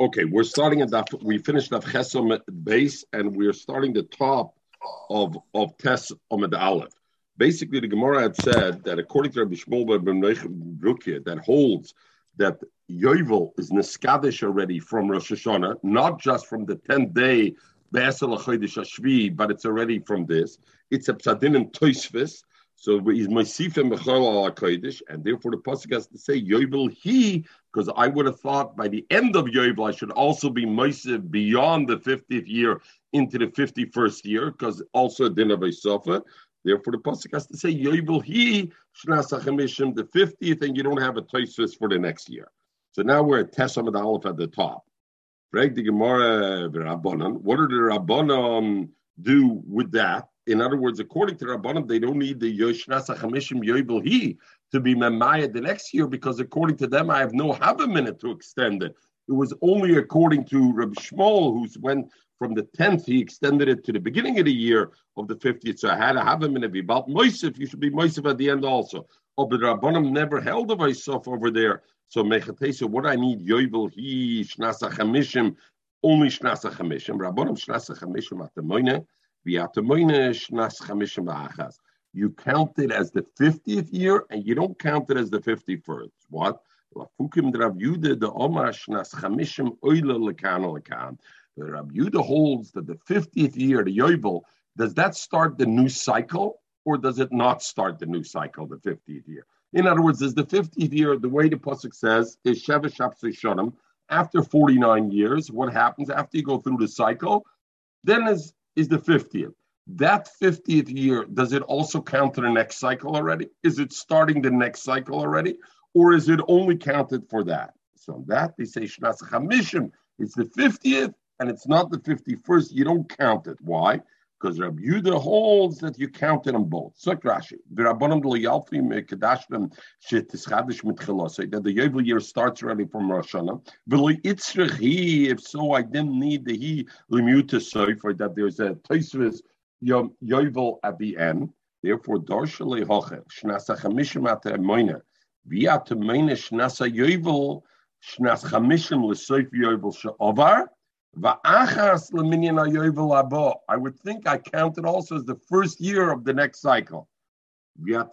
Okay, we're starting at that. We finished that Chesom base, and we're starting the top of of Tes Omid Aleph. Basically, the Gemara had said that according to Rabbi Shmuel ben Brukia, that holds that Yovel is Niskadish already from Rosh Hashanah, not just from the 10th day, but it's already from this. It's a Psadin and Toisvis, so he's Moisifim Bechol al Kodesh, and therefore the pasuk has to say Yovel he, because I would have thought by the end of Yovel I should also be Moisif beyond the 50th year into the 51st year, because also a din of a Sofa. Therefore the pasuk has to say Yovel he Shnasachemishim the 50th, and you don't have a Toisvis for the next year. So now we're at Tesam the Aleph at the top. What do the Rabbanon do with that? In other words, according to Rabbanim, they don't need the Yoshnasa Chamishim Yoibel He to be Memaya the next year because according to them, I have no have a minute to extend it. It was only according to Rabbi Shmuel, who's went from the 10th, he extended it to the beginning of the year of the 50th. So I had to have a minute. About Moisif, you should be Moisif at the end also. Oh, but Rabbanim never held of myself over there. So Mechatesa, what I need, Yoibel He, Shnasa only Shnasa Chamishim. Rabbanim Shnasa Chamishim at the Moine. You count it as the 50th year and you don't count it as the 51st. What? The Rab Yudah holds that the 50th year, the Yovel, does that start the new cycle or does it not start the new cycle, the 50th year? In other words, is the 50th year, the way the Pasuk says, is Sheva Shapsei after 49 years, what happens after you go through the cycle? Then is is the 50th. That 50th year, does it also count to the next cycle already? Is it starting the next cycle already? Or is it only counted for that? So that they say Shnas it's the 50th and it's not the 51st. You don't count it. Why? Because Rabbi Yudah holds that you count it on both. So Rashi, the Rabbanim Yalfim Kedashlim Shetischadish Mitchilos, that the Yovel year starts already from Rosh Hashanah. V'lo Itzrich He, if so, I didn't need the He Limuta Sofer, that there's a Tosfos Yovel at the end. Therefore, Dorshale Hocher, Shnasa Chamishim at the Moina, Via to Moina Shnasa Yovel, Shnas Chamishim L'Soif Yovel She'ovar, I would think I counted also as the first year of the next cycle. You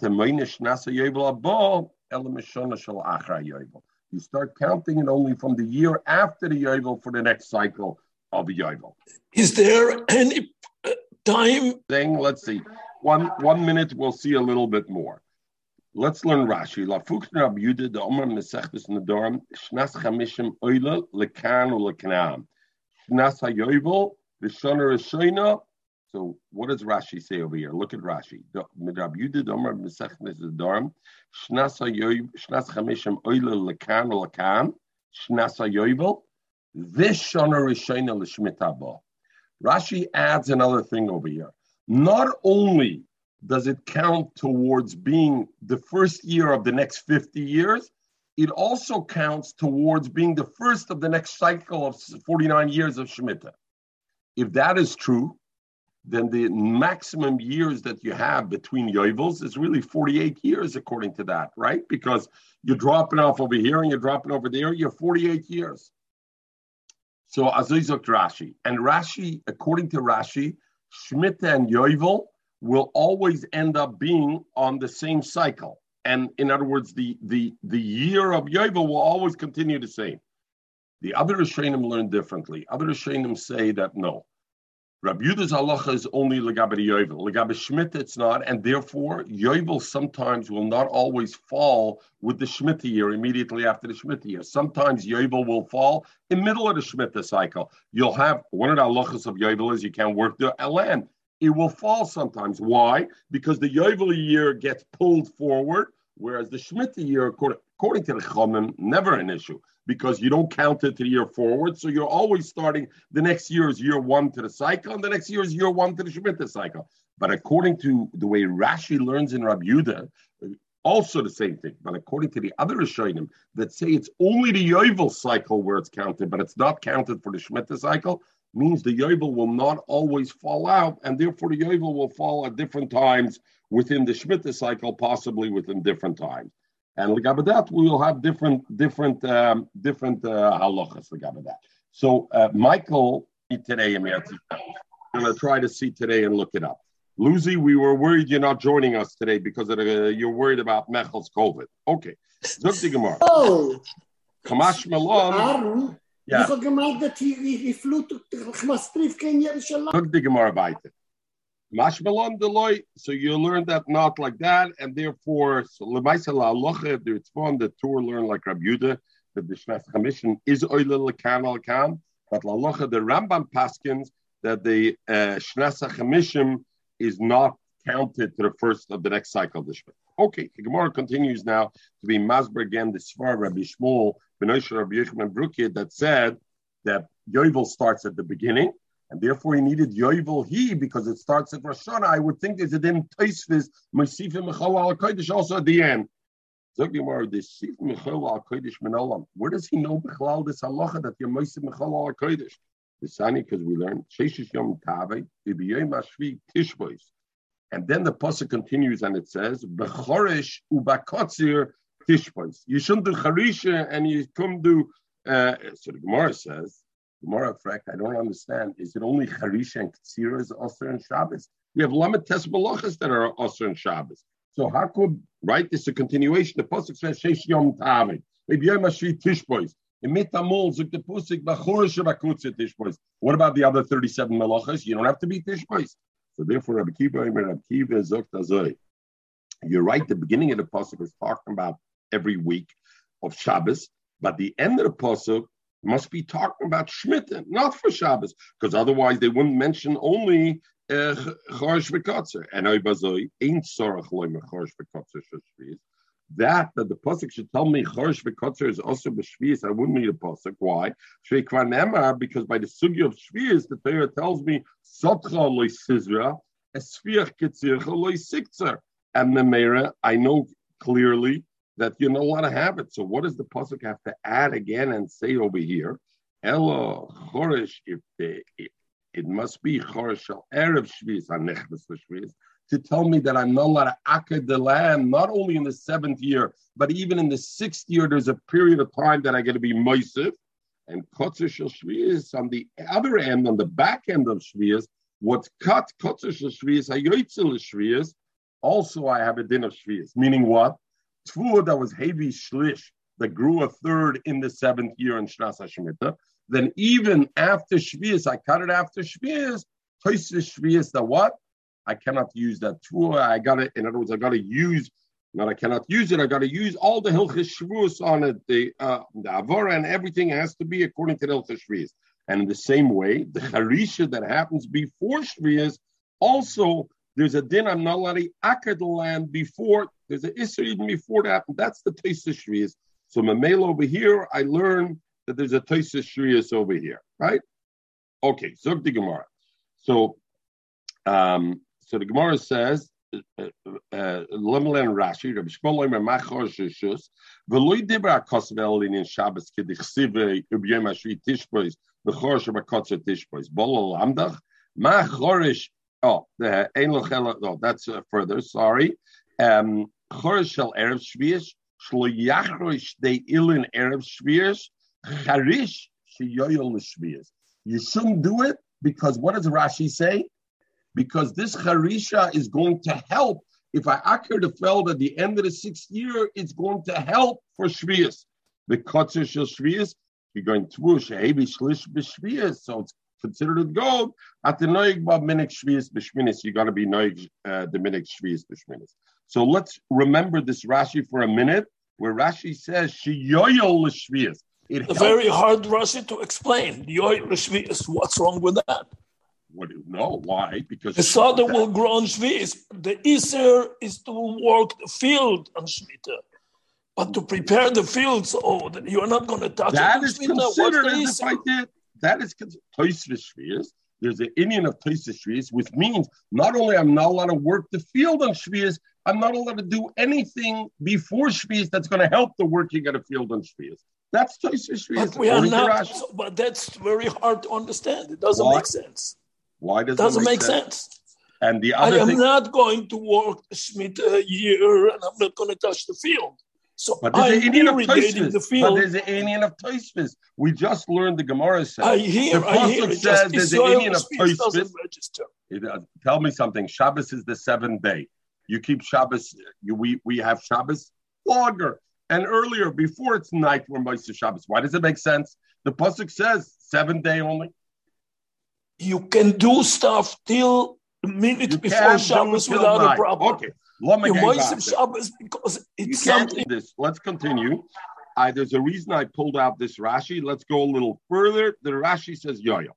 start counting it only from the year after the Yovel for the next cycle of the Yovel. Is there any time? Thing, let's see. One one minute, we'll see a little bit more. Let's learn Rashi. La Fukna Yudah, the Omer Mesechtes Nedorim, Shnas Chamishim Lekan. Shnas HaYovel, Vishana Rishoina. So what does Rashi say over here? Look at Rashi. Midrab Yudid Omer Mesechnes Darm. Shnas HaYovel, Shnas Chamishim Oile Lekan Lekan. Shnas HaYovel. Vishana Rishoina L'Shmitaba. Rashi adds another thing over here. Not only does it count towards being the first year of the next 50 years, it also counts towards being the first of the next cycle of 49 years of Shemitah. If that is true, then the maximum years that you have between Yovels is really 48 years, according to that, right? Because you're dropping off over here and you're dropping over there, you're 48 years. So Azizok Rashi. And Rashi, according to Rashi, Shemitah and Yovel will always end up being on the same cycle and in other words, the the the year of Yovel will always continue the same. The other Rishonim learn differently. Other Rishonim say that no, Rabbi Yuda's halacha is only legabe Yovel. Legabe Shemitah it's not, and therefore Yovel sometimes will not always fall with the Shmita year immediately after the Shmita year. Sometimes Yovel will fall in middle of the Shmita cycle. You'll have one of the halachas of Yovel is you can't work the land it will fall sometimes. Why? Because the Yovel year gets pulled forward, whereas the Shemitah year, according, to the Chomim, never an issue because you don't count it to the year forward. So you're always starting the next year is year one to the cycle, and the next year is year one to the Shemitah cycle. But according to the way Rashi learns in Rabbi Yudah, also the same thing. But according to the other Rishonim that say it's only the Yovel cycle where it's counted, but it's not counted for the Shemitah cycle, means the Yovel will not always fall out, and therefore the Yovel will fall at different times within the Shemitah cycle, possibly within different times. And Ligaba that, we will have different, different, um, different uh, halachas Ligaba that. So uh, Michael today, I'm going to try to see today and look it up. Lucy, we were worried you're not joining us today because of, uh, you're worried about Mechel's COVID. Okay. Die Gemara. Oh, Kamash Malon. Ja. ich gemeint, ich, ich, ich flut, ich mach Brief kein Jerusalem. Zog die Gemara weiter. Kamash Malon Deloy. So you learn that not like that, and therefore, so Lemaisa La Alocha, the Tzvon, the Torah learn like Rabbi Yudah, that the Shnas Chamishim is Oile Lekan Alkan, but La Alocha, the Rambam Paskins, that the uh, Shnas Chamishim is not counted to the first of the next cycle of the Shvat. Okay, the Gemara continues now to be Masber again, the Svar Rabbi Shmuel, Benoisha Rabbi Yechman Brukid, that said that Yovel starts at the beginning, and therefore he needed Yovel he because it starts at Rosh Hashanah. I would think there's a din Taisvis, Mesifim Mechal al Kodesh also at the end. Where does he know Bechlal this halacha that you're Mesif Mechal al Kodesh? The Sani, because we learned Sheshish Yom Tave, Ibiyim Ashvi Tishbois. And then the pasuk continues and it says, "Bechoresh ubakotzir tishpois." You shouldn't do charisha and you come do. Uh, so the Gemara says, Gemara, fact, I don't understand. Is it only charisha and katsira is also in Shabbos? We have lamed tes malachas that are also in Shabbos. So how could right? This is a continuation. The pasuk says sheish yom tavim. Maybe yom ashvi tishpois. What about the other thirty-seven malachas? You don't have to be tishpois. So therefore, Rabbi Kiva, Rabbi Kiva. You're right. The beginning of the pasuk is talking about every week of Shabbos, but the end of the pasuk must be talking about Shemitah, not for Shabbos, because otherwise they wouldn't mention only uh, Chorish V'Kotzer. And Oibazoi ain't Sorach Loim Chorish V'Kotzer Shashviz. That that the pasuk should tell me Chorish V'Kotzer is also b'Shvius. I wouldn't need a pasuk. Why? Because by the sugi of Shvius, the Torah tells me Sotcha loy Sizra, Esfiach Ketzircha loy Siktzer. And the Meira, I know clearly that you're not allowed to have it. So what does the pasuk have to add again and say over here? Elo Chorish, if the it, it must be Chorish Shal Erev Shvius, Anechbes Shvius to tell me that I'm not allowed to akad the land, not only in the seventh year, but even in the sixth year, there's a period of time that I got to be moisif. And kotzer shel on the other end, on the back end of shviyas, what's cut kotzer shel shviyas, hayoitzel shviyas, also I have a din of shviyas. Meaning what? Tvua that was heavy shlish, that grew a third in the seventh year in Shnas HaShemitah. Then even after shviyas, I cut it after shviyas, toises shviyas, the what? I cannot use that tool. I got it. in other words, I got to use, not I cannot use it. I got to use all the Hilchis Shvuos on it, the, uh, the Avora and everything has to be according to the Hilchis Shvuos. And in the same way, the Harisha that happens before Shvuos, also there's a din I'm not allowed to akad the land before, there's an Isser even before that, and that's the Taisa Shvuos. So Mamela over here, I learned that there's a Taisa Shvuos over here, right? Okay, Zog the Gemara. So, um, so the Gemara says, Lemelen Rashi, Rabbi Shmuel Omer Machor Shishus, Veloy Dibra Kosvel in Shabbos Kedichsive Ubiyem Ashvi Tishbois, Bechor Shabakotzer Tishbois, Bolo Lamdach, Machorish, oh, the Ein Lochel, oh, that's uh, further, sorry. Um, Chorish Shel Erev Shvius, Shlo Yachrosh De Ilin Erev Shvius, Charish Sheyoyol Shvius. You shouldn't do it because what does Rashi say? because this harisha is going to help. If I akir the feld at the end of the sixth year, it's going to help for shvius. The kotzer shel shvius, you're going to shehebi shlish b'shvius, so it's considered gold. At the noig ba minik shvius b'shminis, you got to be noig uh, the minik shvius b'shminis. So let's remember this Rashi for a minute, where Rashi says sheyoyol l'shvius. It A helps- very hard Rashi to explain. Yoy Shvius, what's wrong with that? What do you know? Why? Because The Sada will grow on Shvius. The Isser is to work the field on Shemitah. But to prepare the field so that you're not going to touch That it. on is considered the as if I did. That is Toisvis Shvias. There's an Indian of Toisvis Shvias, which means not only I'm not allowed to work the field on Shvias, I'm not allowed to do anything before Shvias that's going to help the working at a field on Shvias. That's Toisvis. But we are not, Rashi. but that's very hard to understand. It doesn't Why? make sense. Why does doesn't it make sense. And the other I am thing, not going to work the Shemitah year and I'm not going to touch the field. So But there's I'm an Indian of irrigating the Tosfos. But field. there's an Indian of Tosfos. We just learned the Gemara says. I hear, the I hear. It says there's an Indian of. It, uh, tell me something. Shabbos is the seventh day. You keep Shabbos. You, we we have Shabbos longer and earlier before it's night for Moshe Shabbos. Why does it make sense? The pasuk says seven day only. You can do stuff till a minute You before Shabbos without night. a problem. Okay. You Moisef. Shabbos because it's something. this. Let's continue. I, there's a reason I pulled out this Rashi. Let's go a little further. The Rashi says Yoyo.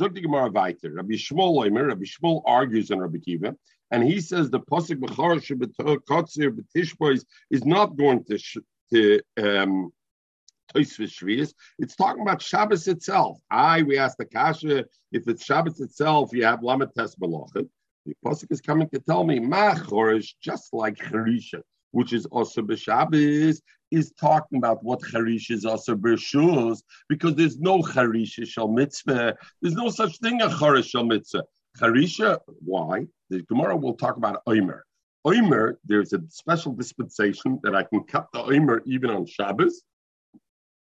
Zog the Gemara weiter. Rabbi Shmuel Omer, Rabbi Shmuel argues on Rabbi Kiva, and he says the pasuk b'char shebetkotzir b'tishbois is not going to sh- to um, It's talking about Shabbos itself. I we ask the kasha if it's Shabbos itself, you have lamet tes malachim. The pasuk is coming to tell me ma chorish, just like Harisha, which is also b'Shabbos, is talking about what Harish is also b'Shuz, because there's no Harisha shel mitzvah. There's no such thing as Harish shel mitzvah. Harisha, why? The Gemara will talk about Omer. Omer, there's a special dispensation that I can cut the Omer even on Shabbos.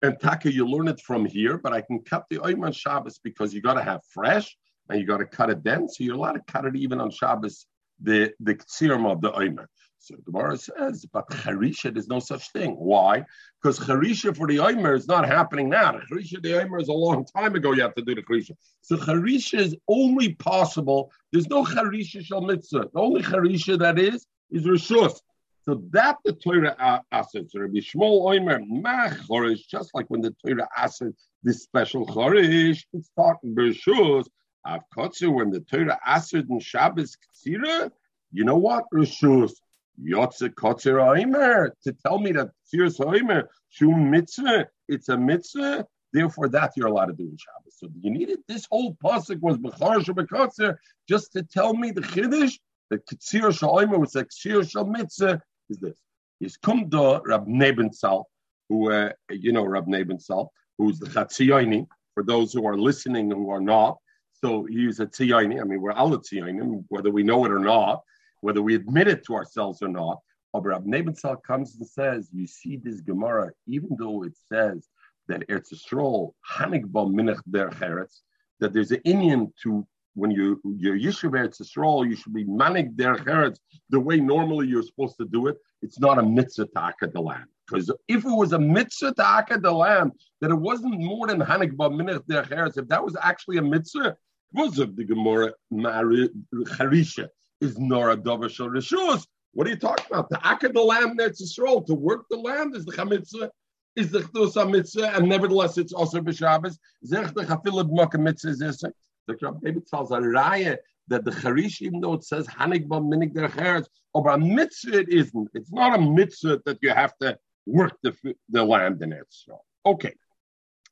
And Taka, you learn it from here, but I can cut the Omer on Shabbos because you got to have fresh and you got to cut it then. So you're allowed to cut it even on Shabbos, the the ksirum of the Omer. So the Gemara says, but Harisha, there's no such thing. Why? Because Harisha for the Omer is not happening now. Harisha, the Omer is a long time ago. You have to do the Harisha. So Harisha is only possible. There's no Harisha shal mitzvah. The only Harisha that is is Rishus. So that the Torah asks, Rabbi Shmuel Omer, ma chorish, just like when the Torah asks this special chorish, it's talking Rishus. Av kotzer, when the Torah asks in Shabbos Ksira, you know what? Rishus. Yotze kotzer Omer, to tell me that Ksiras Omer, shum mitzvah, it's a mitzvah, therefore that you're allowed to do in Shabbos. So you needed, this whole pasuk was Bechar Shabbat just to tell me the Chiddush, that Ktsir Shalomer was a Ktsir Shal Mitzvah is this. Come to Rab Nebenzahl, who, uh, you know, Rab Nebenzahl, who's the Chatziyoni, for those who are listening who are not. So he's a Tziyoni. I mean, we're all Tziyonim, whether we know it or not, whether we admit it to ourselves or not. But Rab Nebenzahl comes and says, you see this Gemara, even though it says that Eretz Yisrael, Hanigba Minach Der Cheretz, that there's an Indian to when you you're Yishuv Eretz Yisrael, you should be manik der cheretz the way normally you're supposed to do it. It's not a mitzvah to akad the land. Because if it was a mitzvah to akad the land, that it wasn't more than hanik ba minich der cheretz. If that was actually a mitzvah, it was of the Gemara Mari Harisha is nora davar shel rishus. What are you talking about? To akad the land Eretz Yisrael, to work the land is the chamitzvah. Is the chdusa mitzvah, and nevertheless it's also b'Shabbos. Zech the makam mitzvah is this. The Rabbi David tells a raya that the charish, even though it says hanig ba minig der over a mitzvah it isn't. It's not a mitzvah that you have to work the the land in it. So okay.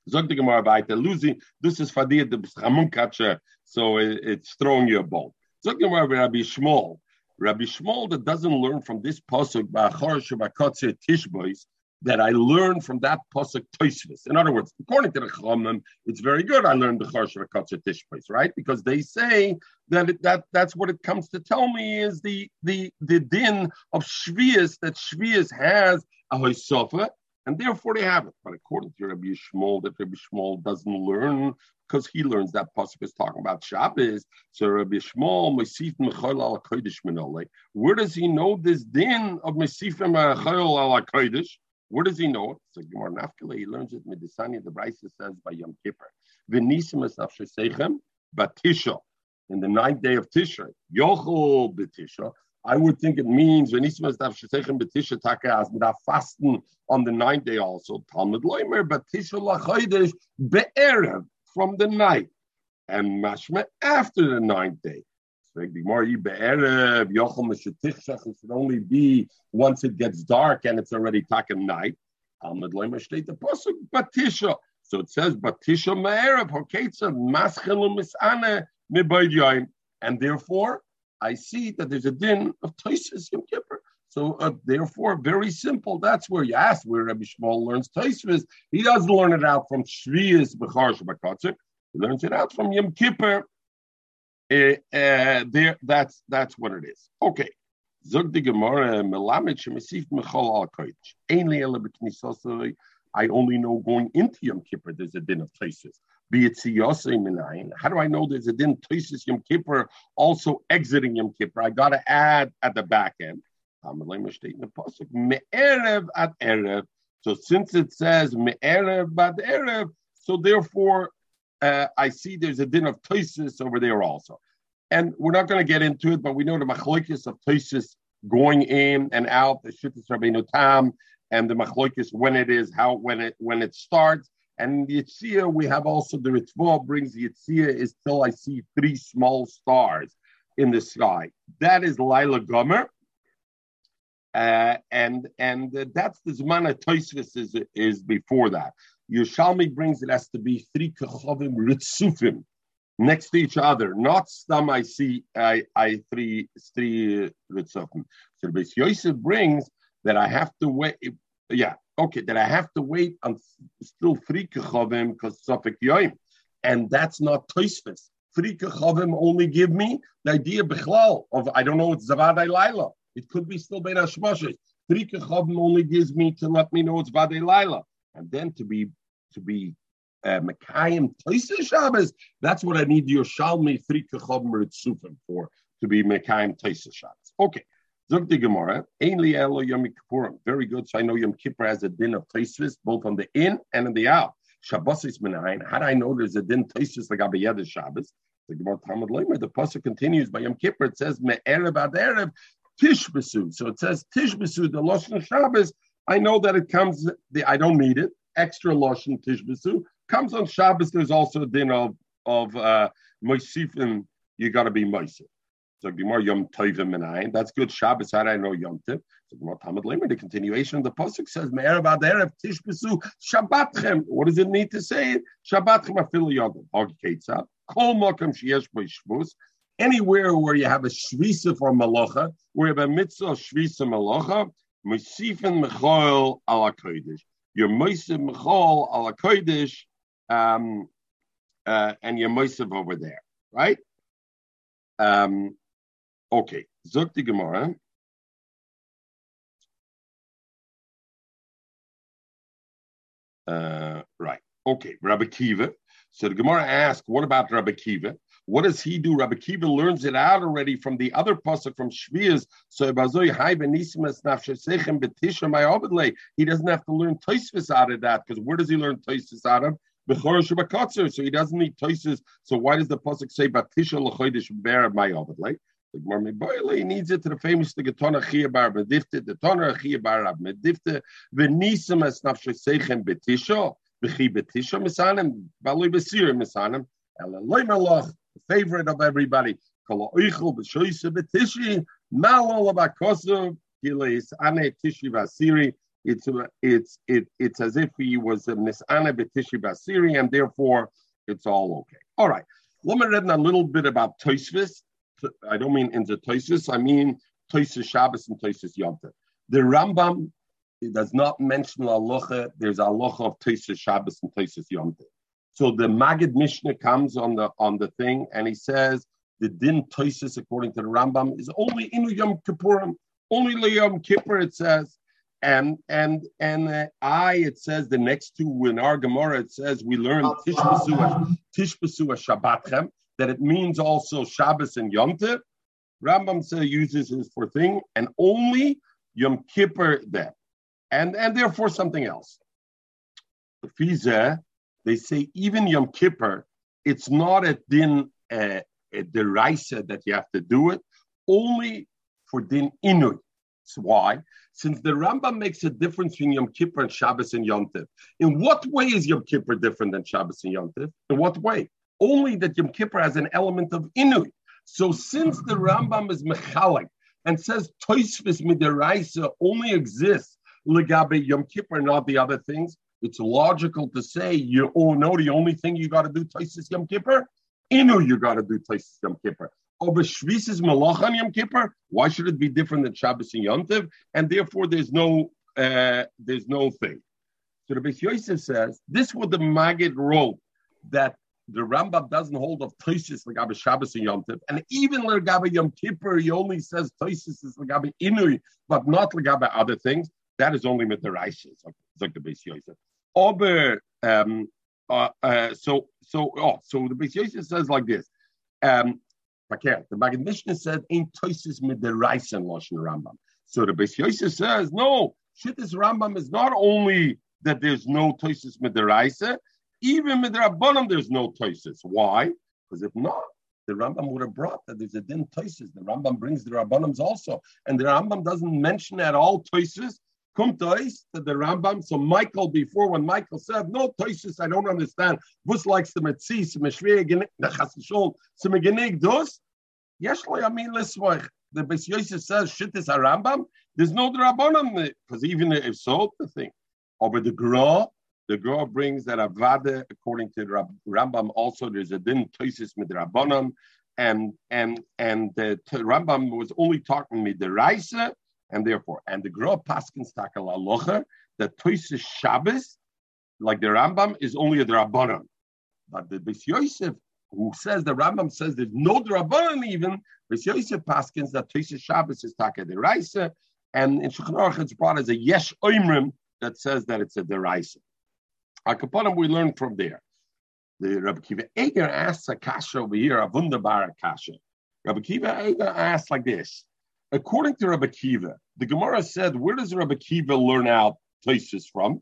Zog the Gemara. Lucy, this is Fadir the Chamunkacha, so it, it's throwing you a ball. The Gemara Rabbi Shmuel. Rabbi Shmuel that doesn't learn from this pasuk tishbois that I learned from that pasuk Tosfos. In other words, according to the Chachamim, it's very good. I learned the Charsh Rakatzer Tishbais, right? Because they say that it, that that's what it comes to tell me is the the the din of Shvias that Shvias has a Hoisofa, and therefore they have it. But according to Rabbi Shmuel, that Rabbi Shmuel doesn't learn because he learns that pasuk is talking about Shabbos. So Rabbi Shmuel Mesif Mechol al Kodesh. Where does he know this din of Mesif Mechol al Kodesh? Where does he know it? So Gemara Nafkele, he learns it Medisani, the Brisa says by Yom Kippur. V'nisim es nafshesechem batisha. In the ninth day of Tisha, Yochel betisha. I would think it means v'nisim es nafshesechem batisha taka as mit fasten on the ninth day also. Talmud loimer batisha lachodesh be'erev from the night. And mashma after the ninth day. It should only be once it gets dark and it's already taken night. Batisha. So it says Batisha Ma'erev Hoketza Maschelu Misane Mibaydiyaim. And therefore, I see that there's a din of Toises Yom Kippur. So uh, therefore, very simple. That's where you ask where Rabbi Shmuel learns Toises. He doesn't learn it out from Shvias Bechar Shabakatzer. He learns it out from Yom Kippur. Uh, uh, there, that's that's what it is. Okay. Zog the Gemara, Melamed Shemesif Mechol Al Kodesh. Ainly. I only know going into Yom Kippur there's a din of Taisis. Be it. How do I know there's a din Taisis Yom Kippur also exiting Yom Kippur? I got to add at the back end. Erev. So since it says Me'erev at Erev, so therefore uh, I see there's a din of Taisis over there also. And we're not going to get into it, but we know the machlokes of Tosis going in and out, the Shittas Rabbeinu Tam, and the machlokes when it is, how when it when it starts. And Yitzhia, we have also the Ritva brings the Yitzhia is till I see three small stars in the sky. That is Lila Gomer. Uh, and and that's the Zman of Toisvis is, is before that. Yerushalmi brings it has to be three kachavim ritzufim next to each other, not stam I see I I three three ritzofim. So Yosef brings that I have to wait. Yeah, okay, that I have to wait on still three kechavim because Suffolk yoim, and that's not toisvis. Three kechavim only give me the idea bechlal of I don't know it's zavadai laila. It could be still bein hashmoshes. Three kechavim only gives me to let me know it's vadei laila, and then to be to be uh, Mekayim Taisa Shabbos, that's what I need Yerushalmi three Kechom Ritzufim for to be Mekayim Taisa Shabbos. Okay. Zog Gemara, Ainli Elo Yom Kippurim. Very good. So I know Yom Kippur has a din of Taisvis, both on the in and on the out. Shabbos is Menayin. How do I know there's a din Taisvis like Abiyad Shabbos? The Gemara Talmud Leimer, the pasuk continues by Yom Kippur. It says Me'erev ad Erev Tishbesu. So it says Tishbesu, the Lashon Shabbos. I know that it comes. The, I don't need it. Extra Lashon Tishbesu comes on Shabbos, there's also a din of of uh, Moisifim, you got to be Moisif. So Gemara Yom Tovim Menayin. That's good. Shabbos. How do I know Yom Tiv? So Gemara Talmud Lemer. The continuation of the pasuk says Me'erev ad erev tishbesu Shabbatchem. What does it mean to say it? Shabbatchem afilu yodem. Hog ketzah. Kol mokem sheyesh bo Anywhere where you have a shvisa for malacha, where you have a mitzvah shvisa malacha, Moisifim mechol ala kodesh. Your moisif mechol ala kodesh um, uh, and your Moisav over there, right? Um, okay, Zog the Gemara. Uh, right. Okay, Rabbi Kiva. So the Gemara asks, what about Rabbi Kiva? What does he do? Rabbi Kiva learns it out already from the other pasuk from Shvias. So he doesn't have to learn Toisvis out of that because where does he learn Toisvis out of? So he doesn't need toises. So why does the pasuk say Batisha l'choidish ber my? The Gemara he needs it to the famous the Getona Chia Medifte, the Tona Chia Rab Medifte, Venisam es nafshesechem betisha, v'chi betisha misanim, balui besir misanim, the favorite of everybody, kol oichel b'shoyse betishi, malol abakosu, gileis ane tishi vasiri, it's it's it, it's as if he was a misana betishi basiri, and therefore it's all okay. All right. Let me read a little bit about Toisvis. I don't mean in the Toisvis, I mean Toisvis Shabbos and Toisvis Yom The Rambam does not mention aloha. There's aloha of Toisvis Shabbos and Toisvis Yom So the Magid Mishnah comes on the on the thing and he says the din Toisvis according to the Rambam is only in Yom Kippurim, only Yom Kippur. It says and and and uh, I it says the next two in our Gemara it says we learn Tishbasua Tishbasua Shabbatchem that it means also Shabbos and Yom Tov. Rambam says uses this for thing and only Yom Kippur then, and and therefore something else. The Fiza they say even Yom Kippur it's not a din uh, a deraisa that you have to do it only for din inui. Why? Since the Rambam makes a difference between Yom Kippur and Shabbos and Yom Tiv. In what way is Yom Kippur different than Shabbos and Yom Tiv? In what way? Only that Yom Kippur has an element of Inui. So since the Rambam is Mechalik and says Toisvis Midiraisa only exists Legabe Yom Kippur, not the other things, it's logical to say you all know the only thing you got to do Toisvis Yom Kippur, Inu you got to do Toisvis Yom Kippur over Shvisis Malach on Yom Kippur. Why should it be different than Shabbos and Yom Tov? And therefore, there's no uh, there's no thing. So the Beis Yosef says this was the Magid wrote that the Rambam doesn't hold of Toisis Lagabe Shabbos and Yom Tov, and even Lagabe Yom Kippur, he only says Toisis is Lagabe Inui, but not Lagabe other things. That is only Raishas, like the Beis Yosef. Aber, um, uh, uh, so, so, oh, so the Beis Yosef says like this. Um, the Maggid Mishnah said, "Ain't rice and lashon Rambam." So the Beis Yosef says, "No, Shittis Rambam is not only that there's no the rice, even with the Rabbanim there's no toises. Why? Because if not, the Rambam would have brought that there's a din toises. The Rambam brings the Rabbanims also, and the Rambam doesn't mention at all toises. Come to the Rambam. So Michael, before when Michael said no toises, I don't understand. What's likes the metzi, some the chasishol, some genig dos. Yes, I mean, liswach. The Beis Yosef says shit is a Rambam. There's no Rabbanim because even if so, the thing. Over the Gra, the Gra brings that Avada, according to the Rambam, also there's a din toises with Rabbanim, and and and the Rambam was only talking with the Raisa, and therefore, and the Gra Paskins Takal Alocha, the toises Shabbos, like the Rambam, is only a Rabbanim. But the Beis Yosef who says the Rambam says there's no Rabbanan even, Beis Yosef Paskins that Tosis Shabbos is Taka Deraisa, and in Shulchan it's brought as a Yesh Oimrim that says that it's a Deraisa. Akapanim we learn from there. The Rabbi Kiva Eger asks a kasha over here, a kasha. Rabbi Kiva Eger asks like this. According to Rabbi Kiva, the Gemara said, where does Rabbi Kiva learn out places from?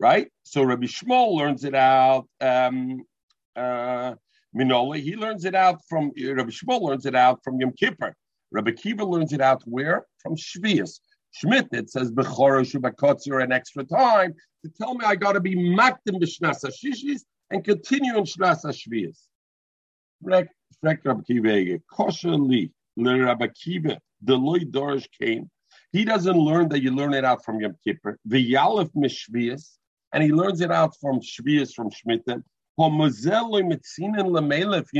Right? So Rabbi Shmuel learns it out um, uh, Minola, he learns it out from Rabbi Shmuel learns it out from Yom Kippur. Rabbi Kiva learns it out where? From Shvius. Schmidt, it says Bechora Shubakotzer an extra time to tell me I got to be makdim b'shnasa shishis and continue in shnasa shvius. Frek Rabbi Kiva, kosher li Rabbi Kiva, the loy dorish came. He doesn't learn that you learn it out from Yom Kippur. V'yalef mishvius, and he learns it out from shvius from Shmitten. You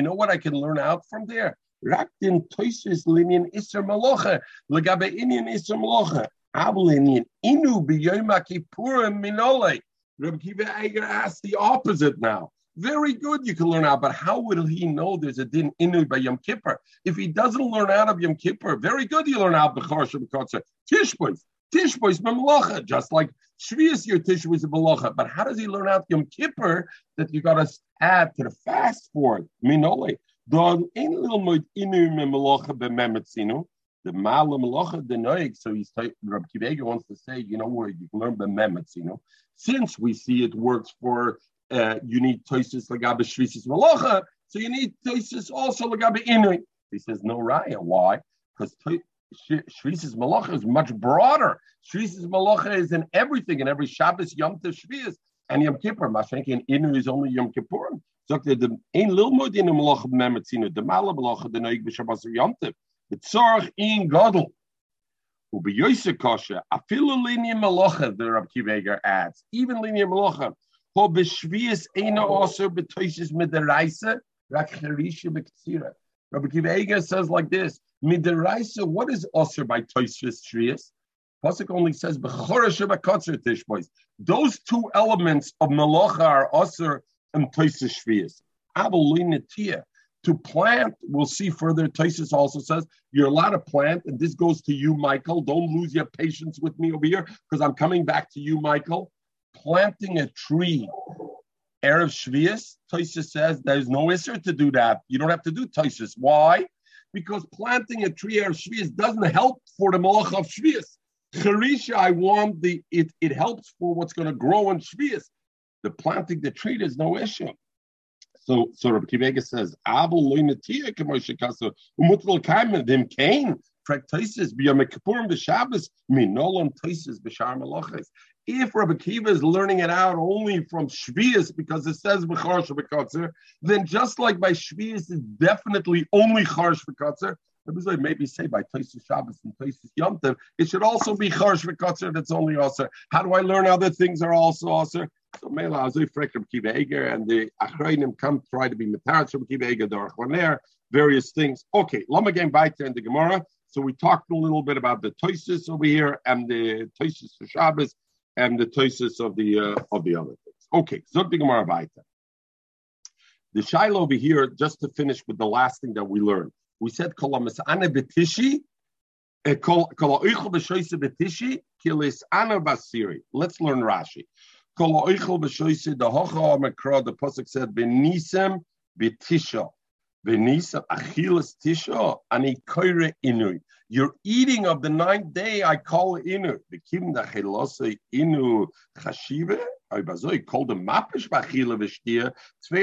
know what I can learn out from there, Raktin toises linian iser malocha, legabe inian iser malocha, avlinian inu b'yom kippurim minole. Rabbi Kiva Eiger asked the opposite now. Very good, you can learn out, but how will he know there's a din inu by Yom Kippur? If he doesn't learn out of Yom Kippur, very good, you learn out b'chor shabbat Tishbois, Tishbois b'malacha, just like Shvius your tissue is a but how does he learn out Yom Kippur that you got to add to the fast for it? Minole. Don ein little moit inu me malacha b'memetzinu. The mala malacha the noig. So he's Rabbi Kivega wants to say, you know where you can learn b'memetzinu. Since we see it works for uh, you need toises lagabe shvisis malacha, so you need toises also lagabe inu. He says no raya. Why? Because Shvisis Malacha is much broader. Shvisis Malacha is in everything, in every Shabbos, Yom Tov, Shvius, and Yom Kippur. Mashenki and Inu is only Yom Kippur. So the er, ein lil mod in Malacha b'memetzinu, the Mala Malacha, the Noig b'Shabbos Yom Tov, the Tzorach in Godel. Ubiyoyse kosher, afilu linear malacha, the Rabbi Kiveger adds, even linear malacha, ho b'shvius eina also b'toises midaraisa, rak cherisha b'ktsira. Rabbi Kiveger says like this, Midiraisa, what is Osir by Toisvis Trias? Pasuk only says tishbois. Those two elements of Malacha are Osir and Toisvis Trias. To plant, we'll see further. Toisis also says you're allowed to plant, and this goes to you, Michael. Don't lose your patience with me over here because I'm coming back to you, Michael. Planting a tree Erev Shvius, Toisus says there's no issue to do that. You don't have to do Toisus. Why? because planting a tree or shvius doesn't help for the malach of shvius. Charisha, I want the it, it helps for what's going to grow in shvius. The planting the tree is no issue. So, so Rabbi Kivega says, "Abel loinatia k'moshe kaso umutval kaimen them kain practices b'yom kippurim b'shabbos minolam toises b'shar malachas." If Rabbi Kiva is learning it out only from Shvius because it says B'char Shabbat then just like by Shvius is definitely only Char Shabbat Rabbi maybe say by Tosis Shabbos and Tosis Yom Tov, it should also be Char Shabbat that's only Aser. How do I learn other things are also Aser? So Mela Azoi Frek Rabbi Kiva Eger and the Achrayim come try to be Metarat Rabbi Kiva Eger, Dorach various things. Okay, Lama again Baita and the Gemara. So we talked a little bit about the Toisis over here and the Toisis for Shabbos and the toises of the uh, of the other things. Okay, zog the Gemara weiter. The Shiloh over here, just to finish with the last thing that we learned. We said kolamis ana betishi, eh, kol oichel b'shoise betishi, kilis ana basiri. Let's learn Rashi. Kol oichel b'shoise the hocha makra. The pasuk said benisem betisha. Venisa achilas tisha ani koire inui. You're eating of the ninth day. I call inu. Bekim da chelose inu chashive. Called the mapish bachila v'shtia.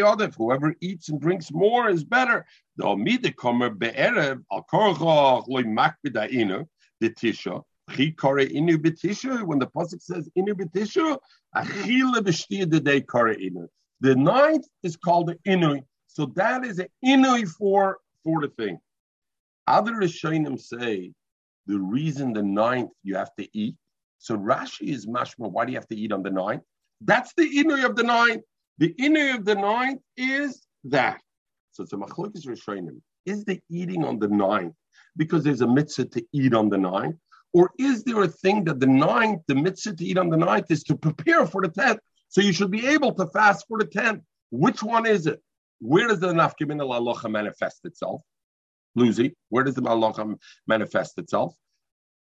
Other. Whoever eats and drinks more is better. The omide kommer be'erev al korchoch loy makbida inu. The tisha. inu betisha. When the pasuk says inu betisha, achila v'shtia the day kore inu. The ninth is called the inu. So that is an inui for for the thing. Other Rishonim say the reason the ninth you have to eat. So Rashi is mashma. Why do you have to eat on the ninth? That's the inui of the ninth. The inui of the ninth is that. So it's a machlokes Rishonim. Is the eating on the ninth because there's a mitzvah to eat on the ninth? Or is there a thing that the ninth, the mitzvah to eat on the ninth is to prepare for the tenth? So you should be able to fast for the tenth. Which one is it? Where does the nafkimin al manifest itself? Lucy, where does the malacha manifest itself?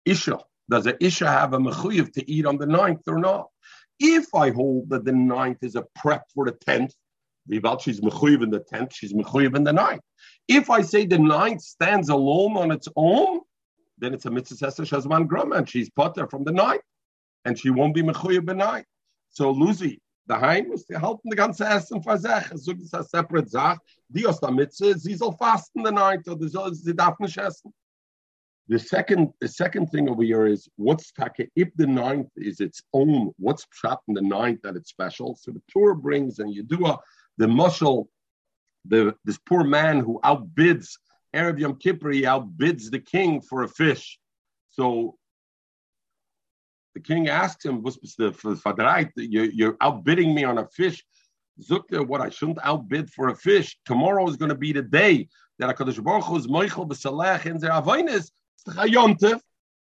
Isha. Does an Isha have a mechuyev to eat on the ninth or not? If I hold that the ninth is a prep for the tenth, she's mechuyev in the tenth, she's mechuyev in the ninth. If I say the ninth stands alone on its own, then it's a mitzvah shazman grama, and she's potter from the ninth, and she won't be mechuyev the ninth. So Lucy, daheim muss die halten die ganze Essen für sich. Es ist eine separate Sache. Die aus der Mitte, sie soll fasten the ninth, oder sie darf nicht essen. The second, the second thing over here is what's taka if the ninth is its own, what's pshat in the ninth that it's special? So the Torah brings and you do a the mushal, the this poor man who outbids Erev Yom Kippur, he outbids the king for a fish. So the king asks him, you're outbidding me on a fish. Zukta, what I shouldn't outbid for a fish. Tomorrow is going to be the day that HaKadosh Baruch Hu is Moichel b'salech in their. It's the Yontif.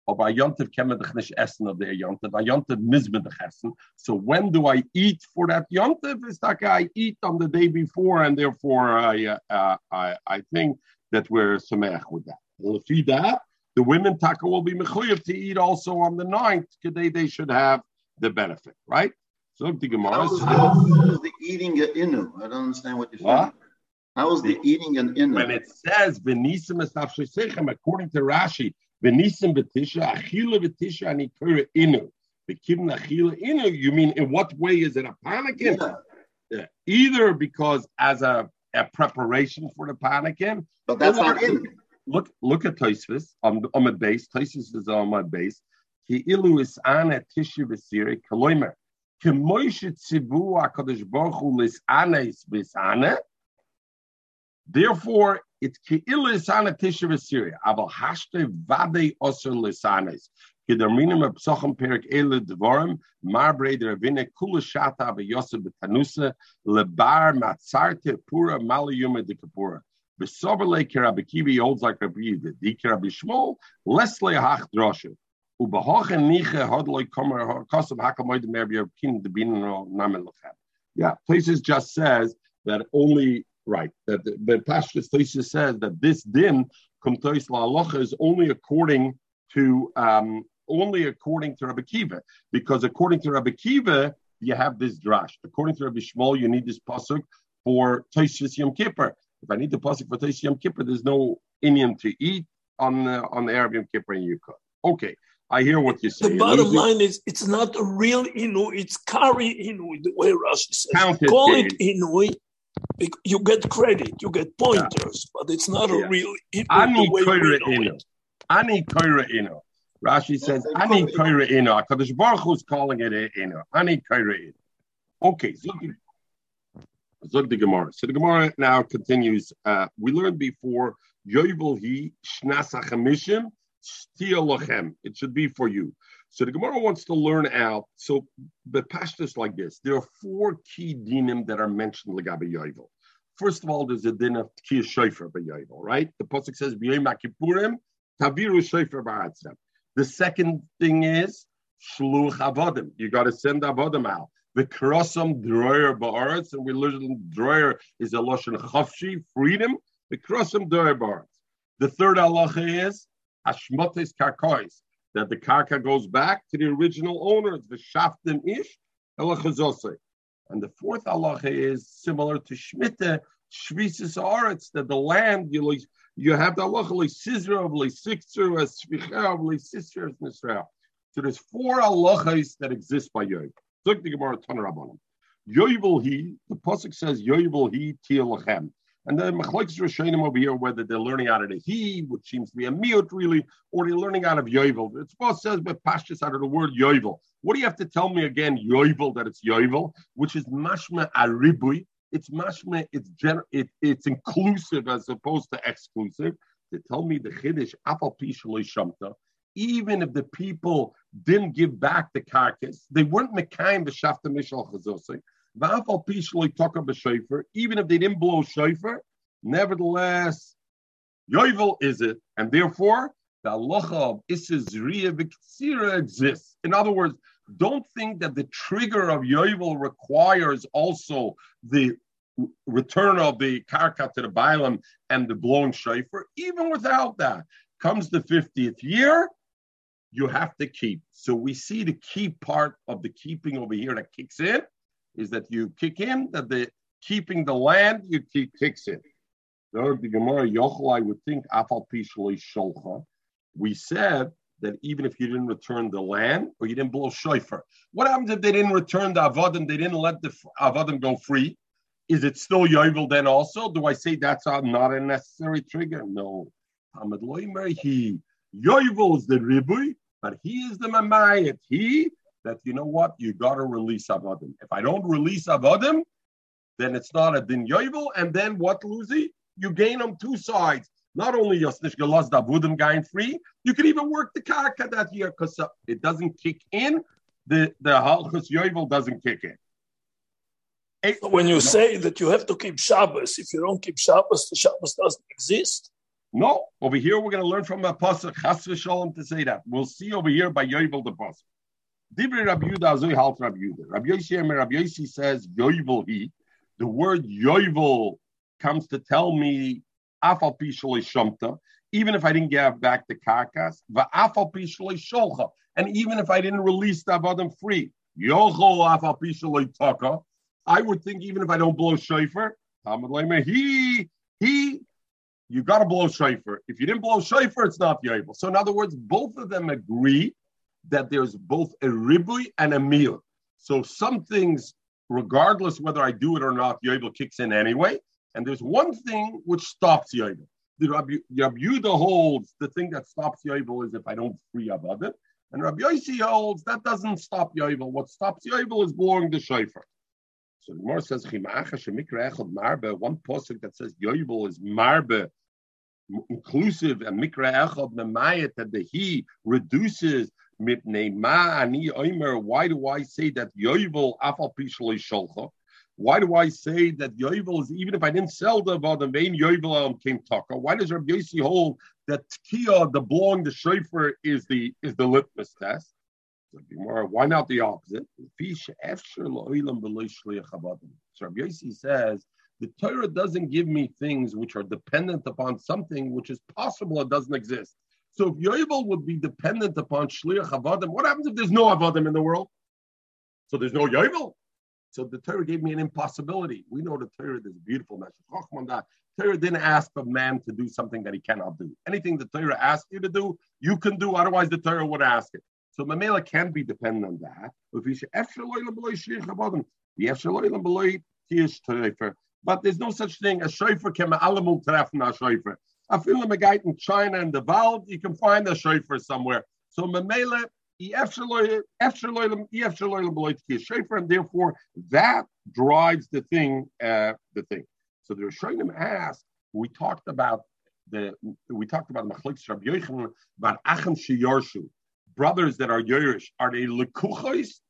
Aber Yontif kann man doch nicht essen of der Yontif. Yontif mismen dich essen. So when do I eat for that Yontif? Is that I eat on the day before and therefore I, uh, I, I think that we're samech with that. Well, if that, the women taka will be mechuyev to eat also on the ninth. Today they should have the benefit, right? So the Gemara. How is, how is the eating an inu? I don't understand what you're saying. What? How is the, the eating an inu? When it says v'nisim esafshesechem, according to Rashi, v'nisim betisha achila v'tisha anikura inu. V'kibn achila inu. You mean in what way is it a panikin? Yeah. Yeah. Either because as a, a preparation for the panikin, but that's not in look look at Tosfos on on my base. Tosfos is on my base. Ki ilu is ana tishu v'siri kaloimer. Kemoish tzivu hakadosh baruch hu lis ana is ana. Therefore, it's ki ilu is ana v'siri. Aval hashte vade osir lisanes. Kidarminim psochem perik ele dvorim marbre deravine kula shata b'tanusa lebar matzarte pura malayuma de kapura. Besoberle kerabikivi holds like Rabbi Yehuda. Di kerabi Shmuel lesle hach droshe. Ubehochen niche hodloi kommer kosom hakamoid merbi kin de binin namen lochem. Yeah, places just says that only right that the, the Pashtus says that this din kumtois la is only according to um, only according to Rabbi Kiva because according to Rabbi Kiva you have this drash. According to Rabbi Shmuel, you need this pasuk for Toshis Yom Kippur. If I need the pasuk for Tosh Yom Kippur, there's no Indian to eat on the on the Arab Yom Kippur, you could. Okay, I hear what you say. The bottom losing... line is it's not a real Inu, it's Kari Inu, the way Rashi says. Counted Call days. it Inu, you get credit, you get pointers, yeah. but it's not yeah. a real Inu. Ani Koira Inu. Ani Koira Inu. Rashi says, I Ani Koira Inu. HaKadosh Baruch Hu is calling it Inu. Ani Koira Inu. Okay, so Zog the Gemara. So the Gemara now continues. Uh, we learned before, Yovel he shnas hachamishim lochem. It should be for you. So the Gemara wants to learn out. So the pashtus like this. There are four key dinim that are mentioned legabe Yovel. First of all, there's a din of kiyah shofar by Yovel, right? The pasuk says b'yom taviru shofar ba'atzem. The second thing is shluch avodim. You got to send avodim out. The krosam droyer ba'aretz, and we learn droyer is a lashon chafshi, freedom. The krosam droyer ba'aretz. The third halacha is hashmotes karkois, that the karka goes back to the original owner, the shaftim ish, elachazosei. And the fourth halacha is similar to shmita, shvisis aretz, that the land you you have the halacha lisizra of lisixer, a svicha of lisisra of nisrael. So there's four halachas that exist by Yoiv. Look the Gemara Tanarabanim. Yoivel he, the pasuk says Yoivel he tielachem. And the Machlekes Rishonim over here, whether they're learning out of the he, which seems to be a miut really, or they're learning out of Yovel. It's both says but pashtus out of the word Yovel. What do you have to tell me again, Yovel, that it's Yovel, which is mashma aribui. It's mashma, it's gener- it, it's inclusive as opposed to exclusive. To tell me the chiddush apal shamta, even if the people didn't give back the carcass, they weren't mekayim b'shafta mishal Even if they didn't blow shofar, nevertheless, yovel is it, and therefore the halacha of isizriya v'ksira exists. In other words, don't think that the trigger of yovel requires also the return of the karka to the bialim and the blown shofar. Even without that, comes the 50th year, you have to keep. So we see the key part of the keeping over here that kicks in is that you kick in, that the keeping the land, you keep kicks in. The Gemara would think, Afal Sholcha. We said that even if you didn't return the land or you didn't blow shofar, what happens if they didn't return the avodim? They didn't let the avodim go free. Is it still yovel then also? Do I say that's not a necessary trigger? No. Hamad Loimer, he yovel is the ribui, but he is the mamayit. He that you know what you got to release avodim. If I don't release avodim, then it's not a din yovel. And then what, Lucy? You gain on two sides. Not only Yosnish Galas Davudim gain free, you can even work the karka that year because uh, it doesn't kick in. The the halchus yovel doesn't kick in. So when you say that you have to keep Shabbos, if you don't keep Shabbos, the Shabbos doesn't exist. No, over here we're going to learn from a pasuk Chas v'Shalom to say that. We'll see over here by Yovel the pasuk. Dibri Rabbi Yuda Azoi Halt Rabbi Yuda. Rabbi Yossi Rabbi Yossi says Yovel he. The word Yovel comes to tell me Afal Pishalei Shamta, even if I didn't give back the karkas, Va'afal Pishalei Sholcha, and even if I didn't release the Avadim free, Yochol Afal Pishalei Taka, I would think even if I don't blow shofar, he, he, you got to blow shofar. If you didn't blow shofar, it's not Yovel. So in other words, both of them agree that there's both a ribui and a meal. So some things, regardless whether I do it or not, Yovel kicks in anyway. And there's one thing which stops Yovel. The Rabbi, Rabbi Yuda holds the thing that stops Yovel is if I don't free Avadim. And Rabbi Yossi holds that doesn't stop Yovel. What stops Yovel is blowing the shofar. So the Gemara says, marbe, one posuk that says Yovel is marbe, inclusive, and mikra echad memayet, that the he reduces why do I say that Yovel afal pishlei sholcha? Why do I say that Yovel is even if I didn't sell the the main Yovel um, came taka? Why does Rabbi Yossi hold that Tkiya, the blowing the shofar, is the is the litmus test? Why not the opposite? So Rabbi Yossi says the Torah doesn't give me things which are dependent upon something which is possible it doesn't exist. So if Yovel would be dependent upon Shliach Avadim, what happens if there's no Avadim in the world? So there's no Yovel. So the Torah gave me an impossibility. We know the Torah, a beautiful message. Torah didn't ask of man to do something that he cannot do. Anything the Torah asked you to do, you can do, otherwise the Torah would ask it. So Mamela can be dependent on that. But there's no such thing as shofar shofar. I feel a guy in China and the Val, you can find a shofar somewhere. So Mamela, and therefore that drives the thing, uh, the thing. So the Rishonim asked, we talked about the we talked about Machlekes Rabbi Yochanan about Achim Shiyarshu, brothers that are Yerush, are they lekuchos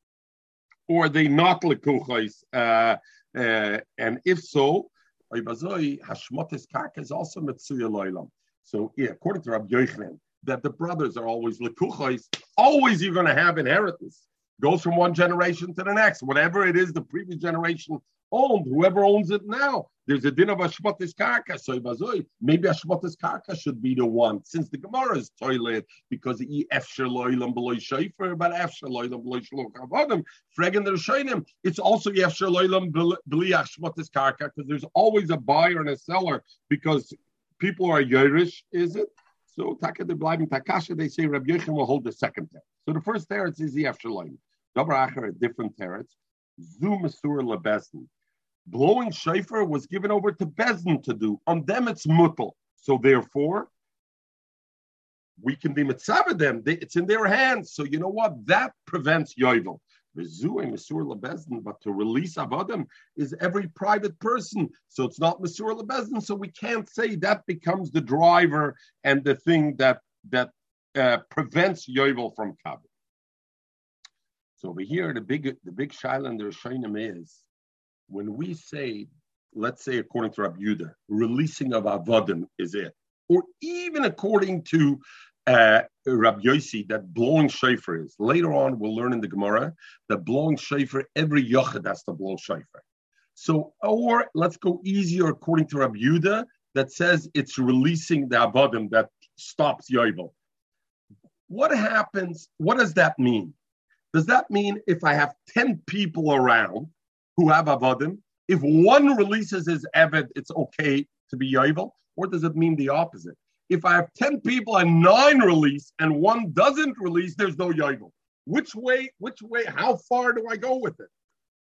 or are they not lekuchos? Uh, uh, and if so, Hashmotes Karka is also Metsuya Loilam. So, yeah, according to Rabbi Yochanan, that the brothers are always lekuchos, always you're going to have inheritance. goes from one generation to the next. Whatever it is the previous generation owned, whoever owns it now, there's a din of Ashmatis Karka. So maybe Ashmatis Karka should be the one, since the Gemara is toilet, because the Efsher Loilam Beloy Shaifer, but Efsher Loilam Beloy Shlok Avodim, Fregan der Shainim. It's also Efsher Loilam Beli Ashmatis Karka, because there's always a buyer and a seller, because people are Yerush, is it? So Taka de Bleibing Takasha, they say Rabbi Yechon will hold the second teretz. So the first teretz is the Efsher Loilam. Dabar Acher, a different teretz. Zu Masur Lebesn blowing shofar was given over to Bezdin to do. On them, it's mutal. So therefore, we can be mitzvah them. It's in their hands. So you know what? That prevents yovel. But to release avodim is every private person. So it's not Mesur Lebezin. So we can't say that becomes the driver and the thing that that uh, prevents yovel from kabel. So over here, the big the big shaila in the Rishonim is when we say, let's say according to Rabbi Yudah, releasing of avodim is it, or even according to uh, Rabbi Yossi, that blowing shofar is. Later on, we'll learn in the Gemara that blowing shofar, every yochid has to blow shofar. So, or let's go easier according to Rabbi Yudah, that says it's releasing the avodim that stops yovel. What happens? What does that mean? Does that mean if I have 10 people around who have avodim. If one releases his avid, it's okay to be yovel, or does it mean the opposite? If I have 10 people and nine release and one doesn't release, there's no yovel. Which way, which way, how far do I go with it?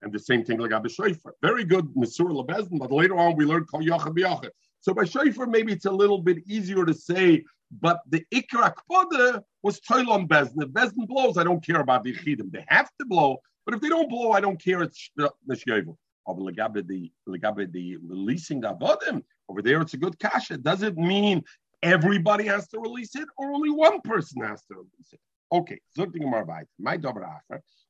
And the same thing like Abba Shofar. Very good, Mesur Lebezin, but later on we learned Kol Yachab So by Shofar, maybe it's a little bit easier to say, but the Ikra Kpoda was Toilon Bezin. If Bezin blows, I don't care about the Chidim. They have to blow, but if they don't blow, I don't care. It's neshyevel. the the oh, releasing the avodim over there, it's a good kasha. Does it mean everybody has to release it, or only one person has to release it? Okay, my.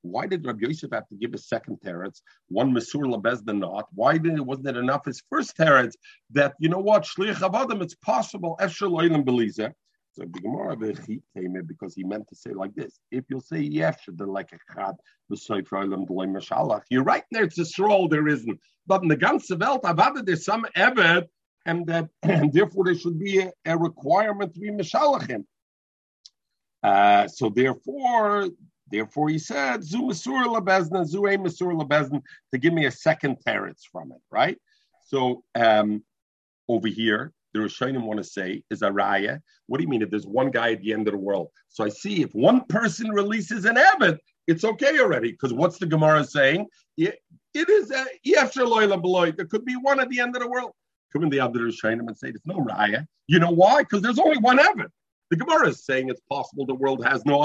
Why did Rabbi Yosef have to give a second teretz, one mesur labez the not? Why didn't wasn't it enough his first teretz that you know what shliach avodim? It's possible efshel loylim belizer so the Gemara because he meant to say like this. If you'll say yes, then like a chad You're right there. It's a stroll. There isn't. But in the ganze Welt, I've added there's some evet, and that and therefore there should be a, a requirement to be mishalachim. Uh, so therefore, therefore he said zu masur labezna zu masur labezna to give me a second teretz from it, right? So um, over here the Rishonim want to say is a raya. What do you mean if there's one guy at the end of the world? So I see if one person releases an Evid, it's okay already. Because what's the Gemara saying? It, it is a There could be one at the end of the world. Come in the other Rishonim and say there's no raya. You know why? Because there's only one Evid. The Gemara is saying it's possible the world has no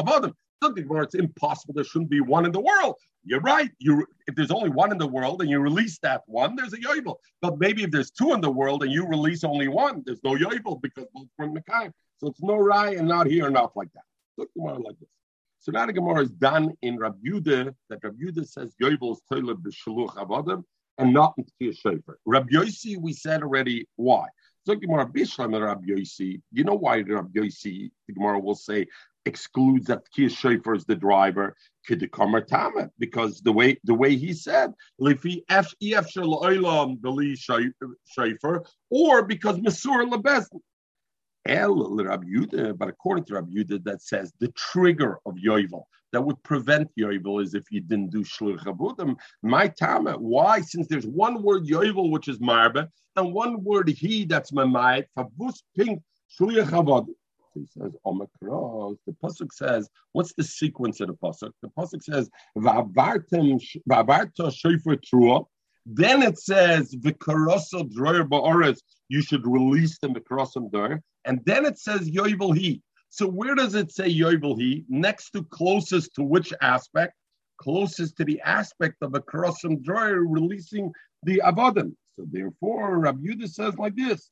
Something where it's impossible there shouldn't be one in the world. You're right. You if there's only one in the world and you release that one, there's a yovel. But maybe if there's two in the world and you release only one, there's no yovel because both from Mekayim. So it's no rai and not here, not like that. Look Gemara like this. So now the Gemara is done in Rabbi Yudah, that Rabbi Yudah says yovel is toilet b'shaluch avodim and not in Tkir Shefer. Rabbi Yossi, we said already why. So Gemara Bishlam and Rabbi Yossi, you know why Rabbi Yossi, the Gemara will say, excludes that Tkir Shefer is the driver because the way the way he said or because Masur Lebez. But according to Rabbi Yudah, that says the trigger of Yovel that would prevent Yovel is if you didn't do Shluch Abudim. My time, why? Since there's one word Yovel, which is Marba, and one word he that's Mamayit, Favus Pink Shluch. He says Omikros. The pasuk says, what's the sequence of the pasuk? The pasuk says Va'avarta shofar trua. Then it says V'karoso droyer ba'oretz. You should release the V'karosim door. And then it says Yovel he. So where does it say Yovel he? Next to closest to which aspect? Closest to the aspect of a Karosim droyer releasing the Avodim. So therefore, Rabbi Yudah says like this.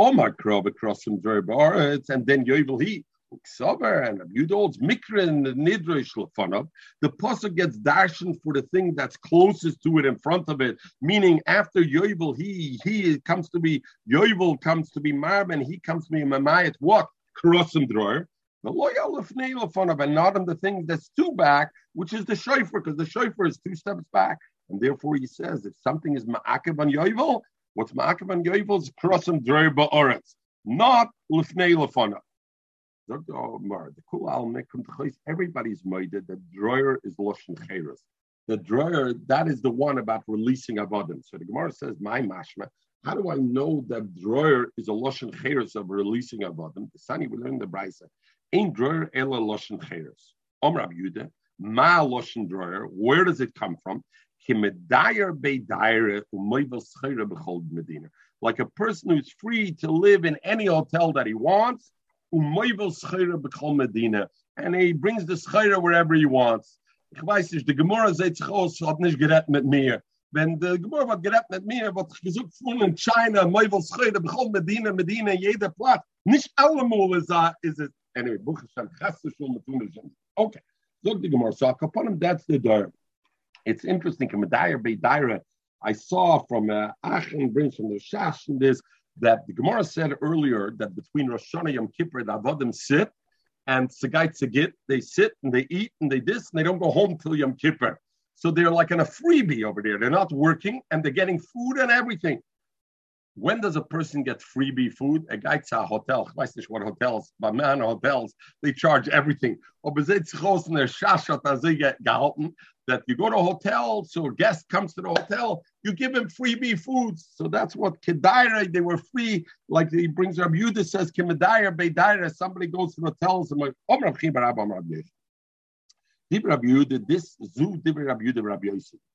Omar Krob across from Baritz, and then Yovel he. Sober and Abudol's Mikra and the Nidrish Lefanov, the pasuk gets darshan for the thing that's closest to it in front of it, meaning after Yovel, he he comes to be Yovel comes to be Marb and he comes to be Mamayat what? Krosim Dror. The loyal of nail fanov and not on the thing that's two back, which is the shofar, because the shofar is two steps back. And therefore he says if something is ma'akev on yovel, what's ma'akev on yovel is krosim droyer ba'oretz, not lefnei lefanav. The cool almek everybody's made that droyer is loshen cheres. The droyer that is the one about releasing avodim. So the Gemara says, "My mashma." How do I know that droyer is a loshen cheres of releasing avodim? The Sani we learn the brisa. Ain't droyer ela loshen cheres. Om Rab Yudah, ma loshen droyer. Where does it come from? Like a person who's free to live in any hotel that he wants, and he brings the schayra wherever he wants. Ich weiß die Gemara sagt aus, hat nicht mit mir. Wenn der Gemara hat mit mir, wird gesucht von in China, Meuvel schayra, bechol Medina, Medina, jeder Platz. Nicht alle Mal ist, es, anyway, Buch ist schon, chasse schon mit tun. Okay, so die Gemara, so upon him, that's the door. It's interesting, I saw from uh, Aachen brings from the Shash and this that the Gemara said earlier that between Rosh Hashanah Yom Kippur, the Avodim sit and Sagai Tzagit, they sit and they eat and they this and they don't go home till Yom Kippur. So they're like in a freebie over there. They're not working and they're getting food and everything. When does a person get freebie food? A guy to a hotel, weiß nicht what hotels, but man hotels, they charge everything. In gehalten, that you go to a hotel, so a guest comes to the hotel, you give him freebie foods. So that's what Kedaira, they were free. Like he brings Rabbi Yudah says, Kedaira, Beidaira, somebody goes to the hotels and like, Om this.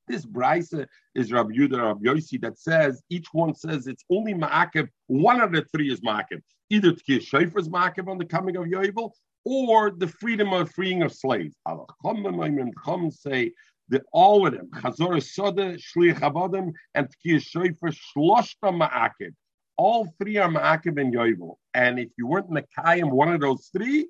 This Brisa is Rabbi Yudah Rabbi Yossi that says, each one says it's only Ma'akev, one of the three is Ma'akev. Either Tkir Shofar is Ma'akev on the coming of Yovel, or the freedom of freeing of slaves. Come say the all of them, Chazor Soda, Shliach Avodim, and Tkir Shofar, Shloshta Ma'akev. All three are Ma'akev and Yovel. And if you weren't Mekayim, one of those three,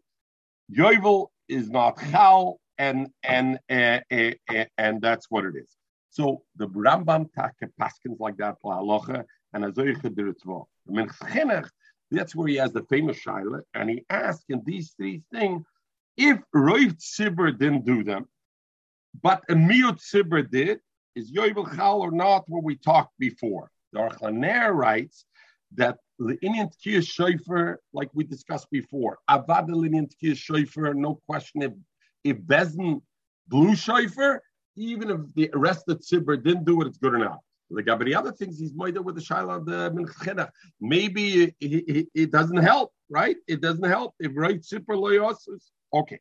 Yovel is not Chal, and and uh, uh, uh, and that's what it is. So the Rambam take paskins like that for halacha and azoyche deritzvo. The that's where he has the famous shaila, and he asked in these three things if Roiv Tzibur didn't do them, but a Miut Tzibur did, is Yovel Chal or not what we talked before. The Archaner writes that the Indian Tkiyah Shofar, like we discussed before, Avad the Indian Tkiyah Shofar, no question if if Bezin blew shofar, even if the rest of Tzibur didn't do it, it's good enough. Like, but the other things, he's moida with the shaila of the minchena. Maybe it, it, it, doesn't help, right? It doesn't help if right super loyosus. Okay,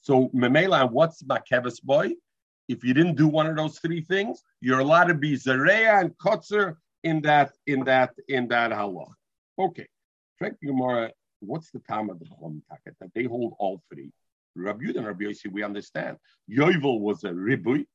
so memela, what's makevis boy? If you didn't do one of those three things, you're allowed to be zareya and kotzer in that in that in that halach. Okay, Gemara what's the time of the Chum Taket? That they hold all three. Rabbi Yud and Rabbi Yossi, we understand. Yovel was a ribui,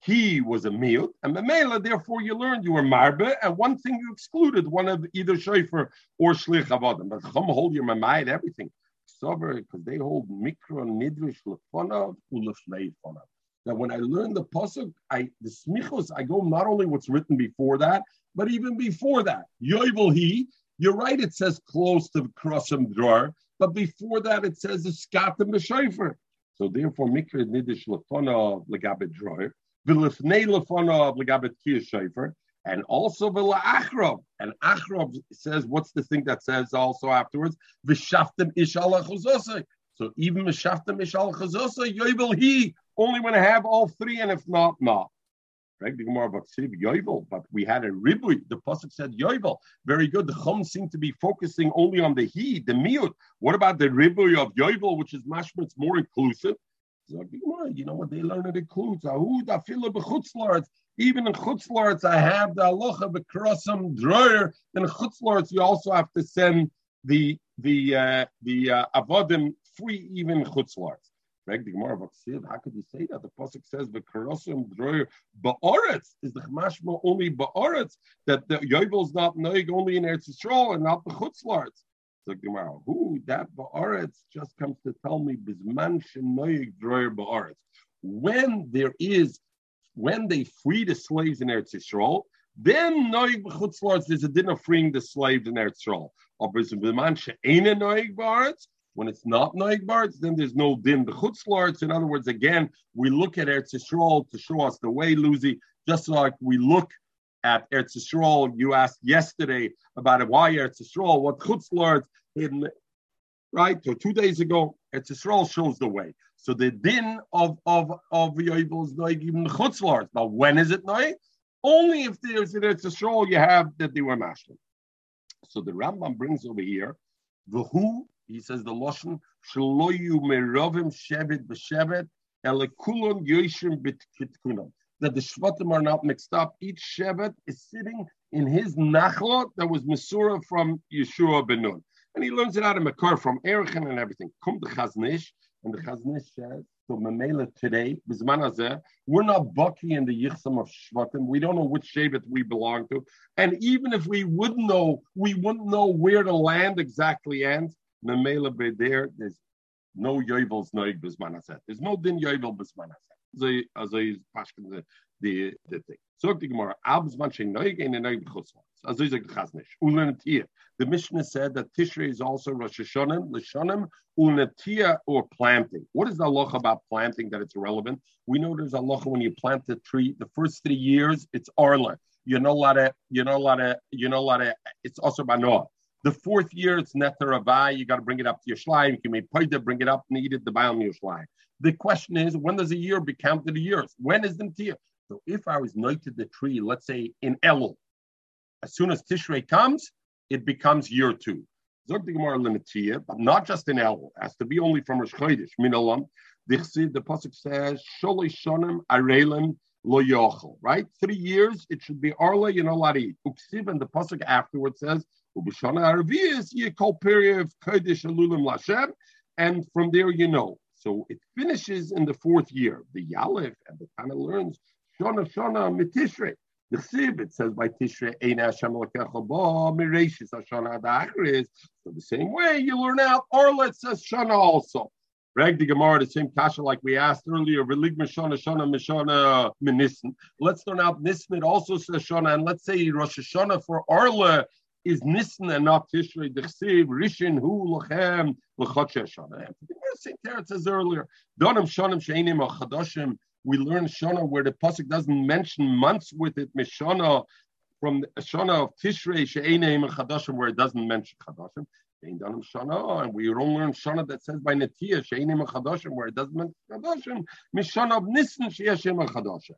he was a miut, and Memela, therefore you learned you were marbe, and one thing you excluded, one of either shofar or shlich avodim. But Chum hold your mamayit, everything. Sober, because they hold mikro nidrish lefonav ulefnei Now, when I learn the pasuk, I the smichos, I go not only what's written before that, but even before that. Yovel he, you're right, it says close to the Krosim drawer, but before that it says the Skatim B'Shofer. So therefore, Mikra Nidish Lefona Legabit drawer, Kiyah Shofer, and also Vila Achrov. And Achrov says, what's the thing that says also afterwards? Vishaftim Ishal So even Vishaftim Ishal Chazosa, Yovel he, only when I have all three, and if not, not right? The Gemara about Yovel, but we had a ribui. The pasuk said Yovel. Very good. The Chum seem to be focusing only on the he, the miut. What about the ribui of Yovel, which is mashma? It's more inclusive. You know what they learn it includes. Even in chutzlarts, I have the aloha b'krosam drayer. In chutzlarts, you also have to send the the uh, the uh, avodim free even chutzlarts. Greg the Gemara about how could you say that? The Pasuk says the Karosim Droyer Ba'aretz is the Chmashma only Ba'aretz, that the Yovel is not Noig only in Eretz Yisrael and not the Chutzlarts. Gemara, who that Ba'aretz just comes to tell me Bizman Shenoig Droyer Ba'aretz. When there is, when they free the slaves in Eretz Yisrael, Then noig b'chutzlarts, there's a din of freeing the slave in Eretz Yisrael. When it's not noig bards, then there's no din b'chutzlarts. In other words, again, we look at Eretz Yisrael to show us the way, Lucy, just like we look at Eretz Yisrael. You asked yesterday about why Eretz Yisrael, what chutzlarts, right? So two days ago, Eretz Yisrael shows the way. So the din of of of Yovel is noig even chutzlarts. But when is it noig? Only if there's an Eretz Yisrael you have that they were mashlim. So the Rambam brings over here, the who, he says the Loshen, shaloyu merovim shevet b'shevet, elekulon yoshim bitkitkunam. That the Shvatim are not mixed up. Each Shevet is sitting in his nachlot that was Mesura from Yeshua ben Nun. And he learns it out of Makar from Erichin and everything. Come the Chaznish, and the Chaznish says, so Mamela today, Bizman we're not bucky in the Yichsam of Shvatim. We don't know which Shevet we belong to. And even if we would know, we wouldn't know where the land exactly ends. Mamela there, there's no Yovel's Noig Bizman There's no Din Yovel Bizman Hazeh. Also is Pashkin the, the thing. Sagt die Gemara, abends man schon neu gehen in neu bechutzwa. Also ich sage das nicht. Ulenatir. The Mishnah said that Tishrei is also Rosh Hashanah, Lashonim, Ulenatir, or planting. What is the halacha about planting that it's relevant We know there's a halacha when you plant the tree, the first three years, it's Arla. you know a lot of you know a lot of you're not allowed to, it's also Banoah. The fourth year, it's Netar Avai. You got to bring it up to your shlai. You can make paida, bring it up, and eat it, the Baal shlai. The question is, when does a year be counted a year? When is the Tia? So if I was noted the tree, let's say in Elul, as soon as Tishrei comes, it becomes year two. Zog the Gemara but not just in Elul. It has to be only from Rosh Chodesh. Minalam. The pasuk says, Sholei shonim arelim lo yochel. Right, three years it should be arla. You know eat. Uksiv and the pasuk afterwards says, And from there you know. So it finishes in the fourth year. The Yalef and the Tana learns Shona Shona Mitishrei. The Chsiv, it says by Tishrei, Ein Hashem Lekecha Ba, Mireshis Hashana Adachris. So the same way you learn out, says Shana also. Reg the Gemara, the same kasha like we asked earlier, Relig Mishana Shana Mishana Minisn. Let's learn out Nisn, it also says Shana, and let's say Rosh Hashanah for Orla is Nisn and not Tishrei. The Chsiv, Rishin Hu Lachem, Lachot Shana. Same Teretz says earlier, Donim Shonim Sheinim Achadashim, we learn Shana where the pasuk doesn't mention months with it. Mishana from the Shana of Tishrei She'eneim and Chadashim where it doesn't mention Chadashim. Shana, and we don't learn Shana that says by Netia She'eneim and Chadashim where it doesn't mention Chadashim. Mishana of Nisan She'eshem and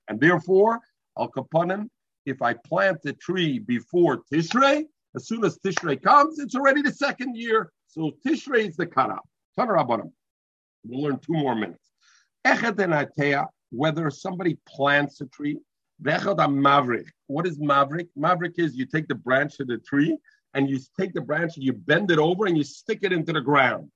And therefore, Al Kapanim, if I plant the tree before Tishrei, as soon as Tishrei comes, it's already the second year. So Tishrei is the cutoff. We'll learn two more minutes. Echet and whether somebody plants a tree. maverick. What is maverick? Maverick is you take the branch of the tree and you take the branch and you bend it over and you stick it into the ground.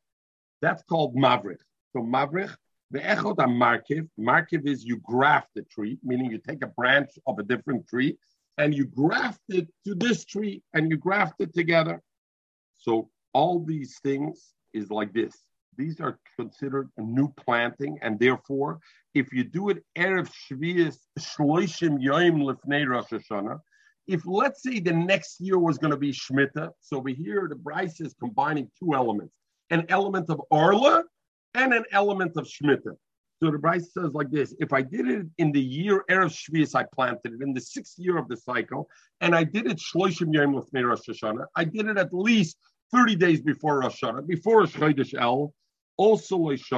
That's called maverick. So maverick, the echot markiv. Markiv is you graft the tree, meaning you take a branch of a different tree and you graft it to this tree and you graft it together. So all these things is like this. These are considered a new planting, and therefore if you do it Erev Shvius Shloishim Yoim Lifnei Rosh Hashanah, if let's say the next year was going to be Shemitah, so over here the Brisa is combining two elements, an element of Arla and an element of Shemitah. So the Brisa says like this: If I did it in the year Erev Shvius, I planted it in the sixth year of the cycle, and I did it Shloishim Yom Lefnei Rosh Hashanah. I did it at least thirty days before Rosh Hashanah, before Rosh El, also Rosh.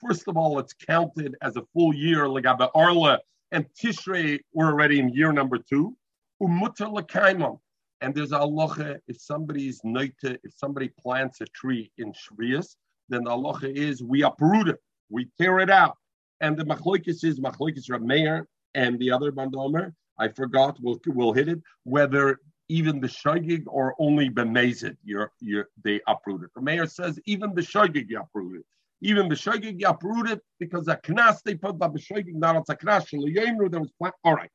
First of all, it's counted as a full year, Lagabe Arla and Tishrei, we're already in year number two. And there's a halacha, if somebody is noita, if somebody plants a tree in Shrias, then the halacha is we uproot it, we tear it out. And the machloikis is machloikis Rameir and the other bandomer, I forgot, we'll, we'll hit it, whether even the shagig or only bemazed, you're, you're, they uprooted. The mayor says even the shagig you uprooted. Even the Shogig uprooted because a knas they put by the Shogig, not it's a knas, there was plant. All right.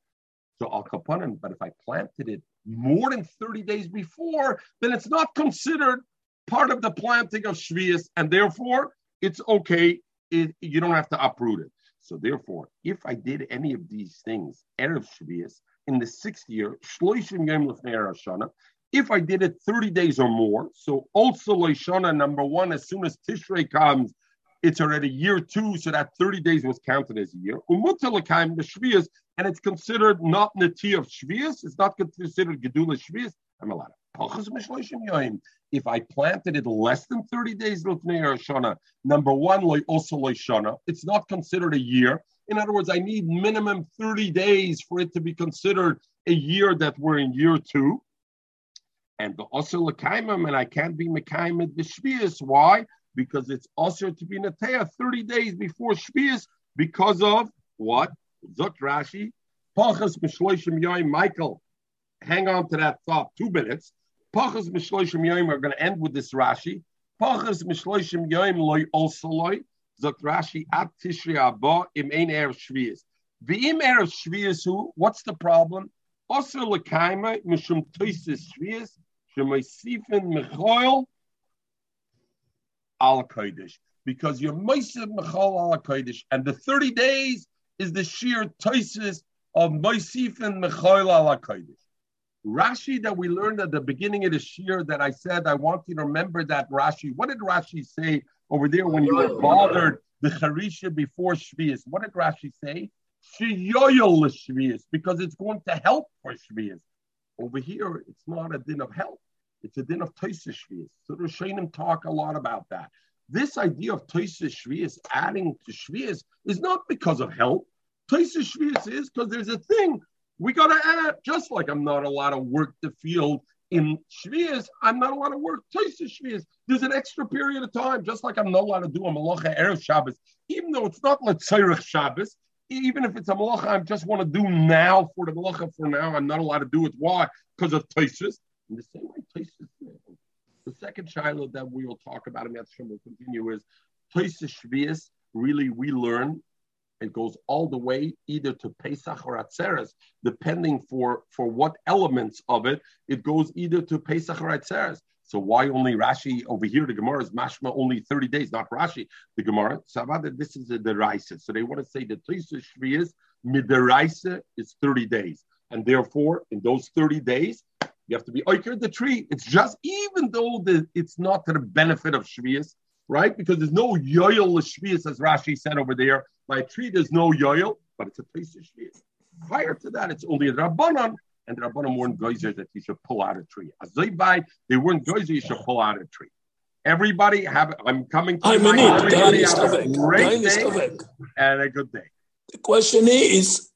So I'll kapanim, but if I planted it more than 30 days before, then it's not considered part of the planting of Shvius, and therefore it's okay. It, you don't have to uproot it. So therefore, if I did any of these things, Erev Shvius, in the sixth year, Shloishim Yom Lefnei Roshana. If I did it 30 days or more, so also Loishana, number one, as soon as Tishrei comes, it's already year two, so that 30 days was counted as a year. Umutalakaim, the Shvias, and it's considered not Nati of Shvias, it's not considered Gedula Shvias. I'm allowed. If I planted it less than 30 days, number one, also Loishana, it's not considered a year. In other words, I need minimum 30 days for it to be considered a year that we're in year two. And the also lekaimim, and I can't be mekaimim the shvius. Why? Because it's also to be nateya 30 days before shvius because of what? Zuk Rashi, Michael. Hang on to that thought two minutes. Pachas Mishloishim Yoim are going to end with this Rashi. Pachas Mishloishim Yoim loy also loy. Zuk Rashi at Tishri Abba im ein erev shvius. V'im erev shvius who? What's the problem? Also lekaima mishum toises shvius Shemoisifin Mechoil al Kodesh. Because you're Moisif Mechol al Kodesh. And the 30 days is the sheer toisis of Moisifin Mechoil al Kodesh. Rashi that we learned at the beginning of the shir that I said, I want you to remember that Rashi. What did Rashi say over there when you were bothered the Harisha before Shvias? What did Rashi say? Shiyoyol Shvias, because it's going to help for Shvias. Over here, it's not a din of help. It's a din of Toisa Shvias. So the talk a lot about that. This idea of Toisa Shvias adding to Shvias is not because of help. Toisa Shvias is because there's a thing we got to add. Just like I'm not allowed to work the field in Shvias, I'm not allowed to work Toisa Shvias. There's an extra period of time, just like I'm not allowed to do a Malacha Erev Shabbos, even though it's not Letzerich Shabbos even if it's a malacha I just want to do now for the malacha for now, I'm not allowed to do it. Why? Because of Taisus. In the same way, Taisus. The second shiloh that we will talk about, and that's will continue, is Taisus Shvias. Really, we learn it goes all the way either to Pesach or Atzeres, depending for, for what elements of it. It goes either to Pesach or Atzeres. So why only Rashi over here? The Gemara is mashma only 30 days, not Rashi. The Gemara, Savada, this is the deraisa. So they want to say the Tisa Shviyas mideraisa is 30 days. And therefore, in those 30 days, you have to be oiker the tree. It's just, even though the, it's not to the benefit of Shviyas, right? Because there's no yoyel Shviyas, as Rashi said over there. By a tree, there's no yoyel, but it's a place of Shviyas. Prior to that, it's only a Rabbanon, and the Rabbanim weren't geyser that you should pull out a tree. As they buy, they weren't geyser you should pull out a tree. Everybody have. I'm coming to I'm. Everybody have a great day and a good day. The question is,